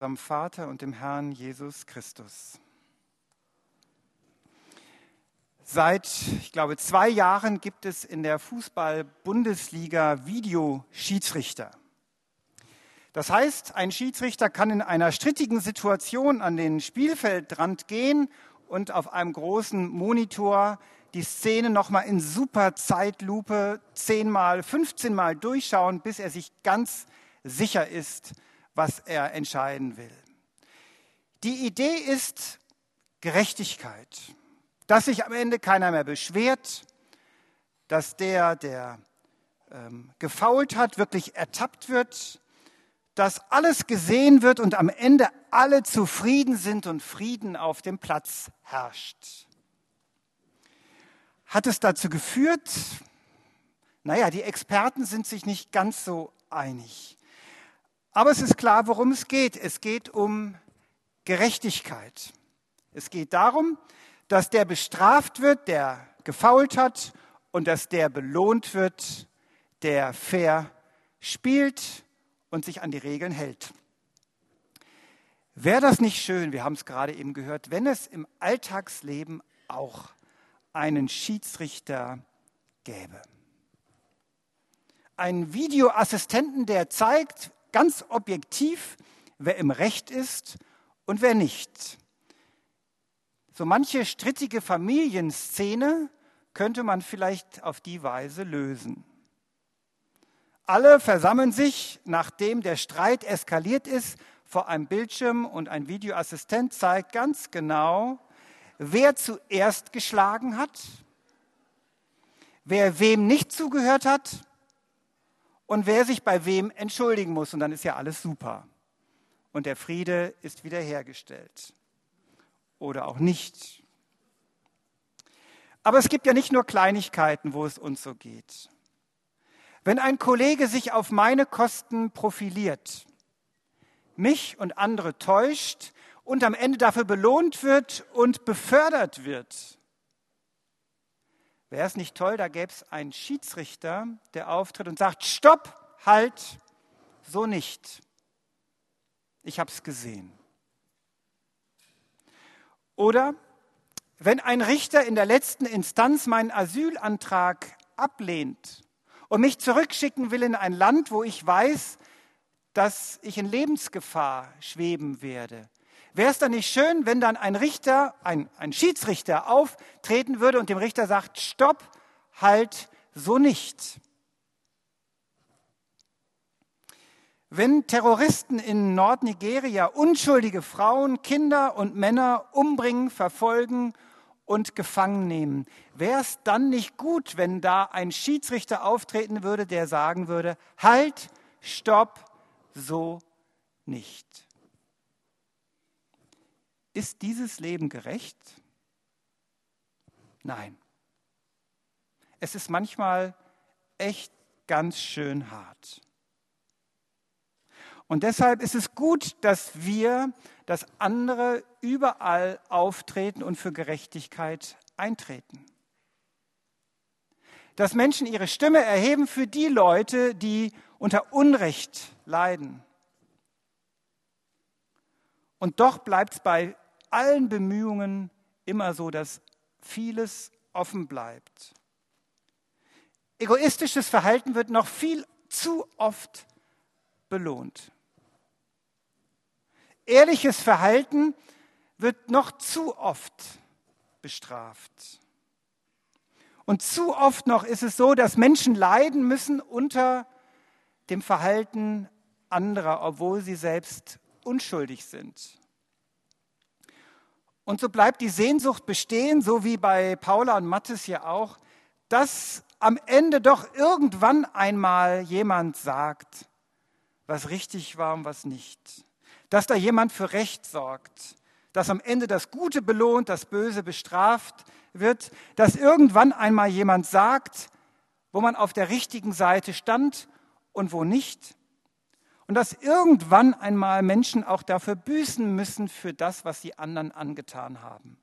unserem Vater und dem Herrn Jesus Christus. Seit, ich glaube, zwei Jahren gibt es in der Fußball-Bundesliga Videoschiedsrichter. Das heißt, ein Schiedsrichter kann in einer strittigen Situation an den Spielfeldrand gehen und auf einem großen Monitor die Szene nochmal in super Zeitlupe zehnmal, 15 Mal durchschauen, bis er sich ganz sicher ist, was er entscheiden will. Die Idee ist Gerechtigkeit, dass sich am Ende keiner mehr beschwert, dass der, der ähm, gefault hat, wirklich ertappt wird, dass alles gesehen wird und am Ende alle zufrieden sind und Frieden auf dem Platz herrscht. Hat es dazu geführt? Naja, die Experten sind sich nicht ganz so einig. Aber es ist klar, worum es geht. Es geht um Gerechtigkeit. Es geht darum, dass der bestraft wird, der gefault hat, und dass der belohnt wird, der fair spielt und sich an die Regeln hält. Wäre das nicht schön, wir haben es gerade eben gehört, wenn es im Alltagsleben auch einen Schiedsrichter gäbe? Einen Videoassistenten, der zeigt, ganz objektiv, wer im Recht ist und wer nicht. So manche strittige Familienszene könnte man vielleicht auf die Weise lösen. Alle versammeln sich, nachdem der Streit eskaliert ist, vor einem Bildschirm und ein Videoassistent zeigt ganz genau, wer zuerst geschlagen hat, wer wem nicht zugehört hat und wer sich bei wem entschuldigen muss. Und dann ist ja alles super. Und der Friede ist wiederhergestellt. Oder auch nicht. Aber es gibt ja nicht nur Kleinigkeiten, wo es uns so geht. Wenn ein Kollege sich auf meine Kosten profiliert, mich und andere täuscht und am Ende dafür belohnt wird und befördert wird, Wäre es nicht toll, da gäbe es einen Schiedsrichter, der auftritt und sagt, stopp, halt, so nicht. Ich habe es gesehen. Oder wenn ein Richter in der letzten Instanz meinen Asylantrag ablehnt und mich zurückschicken will in ein Land, wo ich weiß, dass ich in Lebensgefahr schweben werde, Wäre es dann nicht schön, wenn dann ein Richter, ein, ein Schiedsrichter auftreten würde und dem Richter sagt, stopp, halt, so nicht. Wenn Terroristen in Nordnigeria unschuldige Frauen, Kinder und Männer umbringen, verfolgen und gefangen nehmen, wäre es dann nicht gut, wenn da ein Schiedsrichter auftreten würde, der sagen würde, halt, stopp, so nicht. Ist dieses Leben gerecht? Nein. Es ist manchmal echt ganz schön hart. Und deshalb ist es gut, dass wir, dass andere überall auftreten und für Gerechtigkeit eintreten. Dass Menschen ihre Stimme erheben für die Leute, die unter Unrecht leiden. Und doch bleibt es bei allen Bemühungen immer so, dass vieles offen bleibt. Egoistisches Verhalten wird noch viel zu oft belohnt. Ehrliches Verhalten wird noch zu oft bestraft. Und zu oft noch ist es so, dass Menschen leiden müssen unter dem Verhalten anderer, obwohl sie selbst unschuldig sind. Und so bleibt die Sehnsucht bestehen, so wie bei Paula und Mattes hier auch, dass am Ende doch irgendwann einmal jemand sagt, was richtig war und was nicht. Dass da jemand für Recht sorgt. Dass am Ende das Gute belohnt, das Böse bestraft wird. Dass irgendwann einmal jemand sagt, wo man auf der richtigen Seite stand und wo nicht und dass irgendwann einmal Menschen auch dafür büßen müssen für das, was sie anderen angetan haben.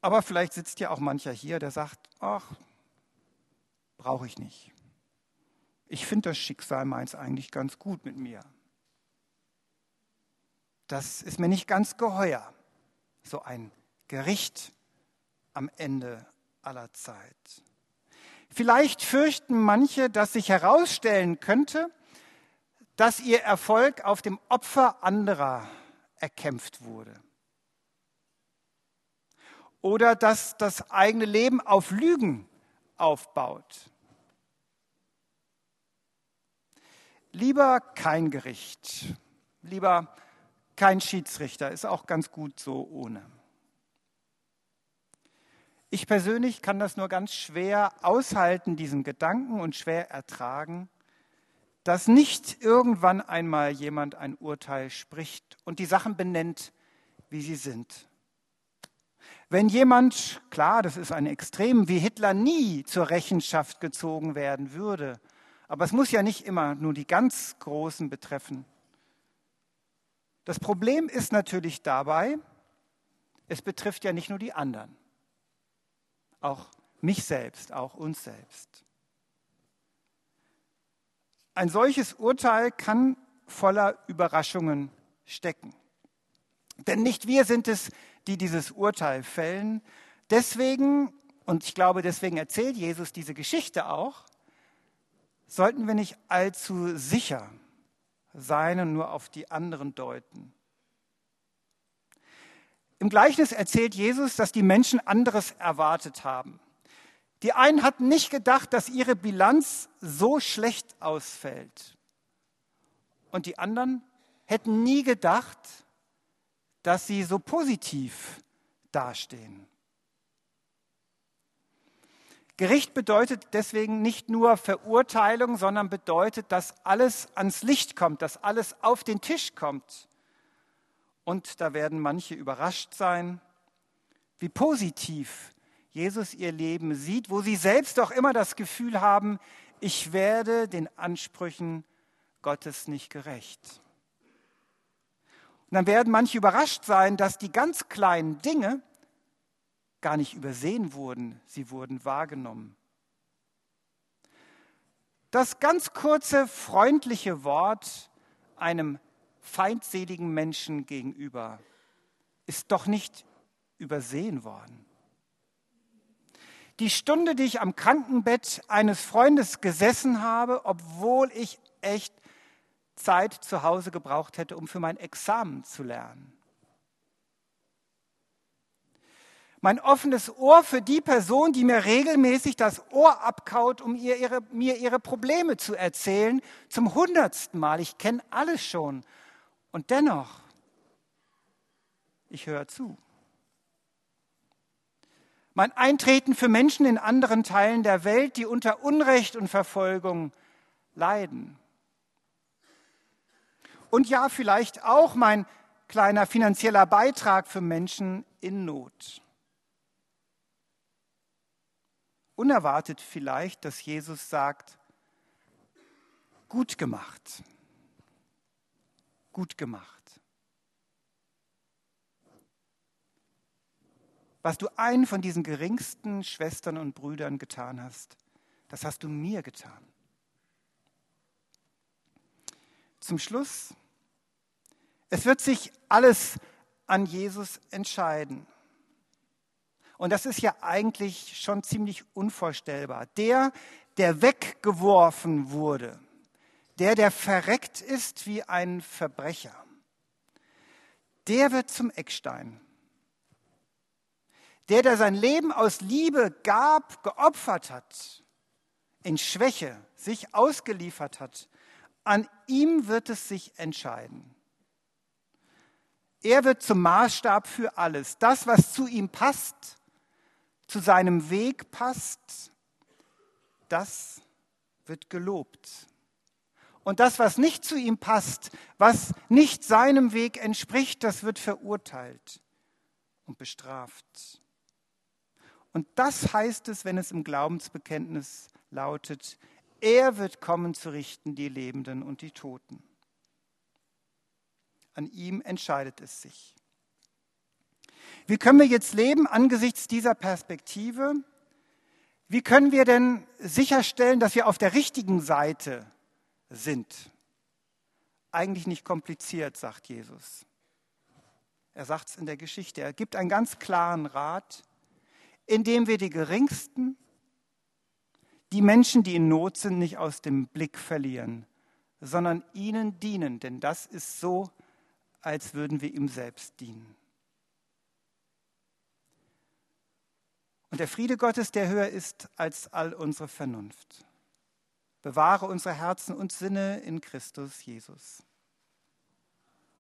Aber vielleicht sitzt ja auch mancher hier, der sagt, ach, brauche ich nicht. Ich finde das Schicksal meins eigentlich ganz gut mit mir. Das ist mir nicht ganz geheuer, so ein Gericht am Ende aller Zeit. Vielleicht fürchten manche, dass sich herausstellen könnte, dass ihr Erfolg auf dem Opfer anderer erkämpft wurde. Oder dass das eigene Leben auf Lügen aufbaut. Lieber kein Gericht, lieber kein Schiedsrichter, ist auch ganz gut so ohne. Ich persönlich kann das nur ganz schwer aushalten, diesen Gedanken und schwer ertragen, dass nicht irgendwann einmal jemand ein Urteil spricht und die Sachen benennt, wie sie sind. Wenn jemand, klar, das ist ein Extrem, wie Hitler nie zur Rechenschaft gezogen werden würde, aber es muss ja nicht immer nur die ganz Großen betreffen. Das Problem ist natürlich dabei, es betrifft ja nicht nur die anderen, auch mich selbst, auch uns selbst. Ein solches Urteil kann voller Überraschungen stecken. Denn nicht wir sind es, die dieses Urteil fällen. Deswegen, und ich glaube, deswegen erzählt Jesus diese Geschichte auch, sollten wir nicht allzu sicher sein und nur auf die anderen deuten. Im Gleichnis erzählt Jesus, dass die Menschen anderes erwartet haben. Die einen hatten nicht gedacht, dass ihre Bilanz so schlecht ausfällt. Und die anderen hätten nie gedacht, dass sie so positiv dastehen. Gericht bedeutet deswegen nicht nur Verurteilung, sondern bedeutet, dass alles ans Licht kommt, dass alles auf den Tisch kommt. Und da werden manche überrascht sein, wie positiv Jesus ihr Leben sieht, wo sie selbst doch immer das Gefühl haben, ich werde den Ansprüchen Gottes nicht gerecht. Und dann werden manche überrascht sein, dass die ganz kleinen Dinge gar nicht übersehen wurden, sie wurden wahrgenommen. Das ganz kurze, freundliche Wort einem feindseligen Menschen gegenüber ist doch nicht übersehen worden die Stunde, die ich am Krankenbett eines Freundes gesessen habe, obwohl ich echt Zeit zu Hause gebraucht hätte, um für mein Examen zu lernen. Mein offenes Ohr für die Person, die mir regelmäßig das Ohr abkaut, um ihr ihre, mir ihre Probleme zu erzählen, zum hundertsten Mal. Ich kenne alles schon. Und dennoch, ich höre zu mein Eintreten für Menschen in anderen Teilen der Welt, die unter Unrecht und Verfolgung leiden. Und ja, vielleicht auch mein kleiner finanzieller Beitrag für Menschen in Not. Unerwartet vielleicht, dass Jesus sagt, gut gemacht, gut gemacht. Was du einen von diesen geringsten Schwestern und Brüdern getan hast, das hast du mir getan. Zum Schluss, es wird sich alles an Jesus entscheiden. Und das ist ja eigentlich schon ziemlich unvorstellbar. Der, der weggeworfen wurde, der, der verreckt ist wie ein Verbrecher, der wird zum Eckstein der, der sein Leben aus Liebe gab, geopfert hat, in Schwäche sich ausgeliefert hat, an ihm wird es sich entscheiden. Er wird zum Maßstab für alles. Das, was zu ihm passt, zu seinem Weg passt, das wird gelobt. Und das, was nicht zu ihm passt, was nicht seinem Weg entspricht, das wird verurteilt und bestraft. Und das heißt es, wenn es im Glaubensbekenntnis lautet, er wird kommen zu richten die Lebenden und die Toten. An ihm entscheidet es sich. Wie können wir jetzt leben angesichts dieser Perspektive? Wie können wir denn sicherstellen, dass wir auf der richtigen Seite sind? Eigentlich nicht kompliziert, sagt Jesus. Er sagt es in der Geschichte. Er gibt einen ganz klaren Rat, indem wir die Geringsten, die Menschen, die in Not sind, nicht aus dem Blick verlieren, sondern ihnen dienen. Denn das ist so, als würden wir ihm selbst dienen. Und der Friede Gottes, der höher ist als all unsere Vernunft, bewahre unsere Herzen und Sinne in Christus Jesus.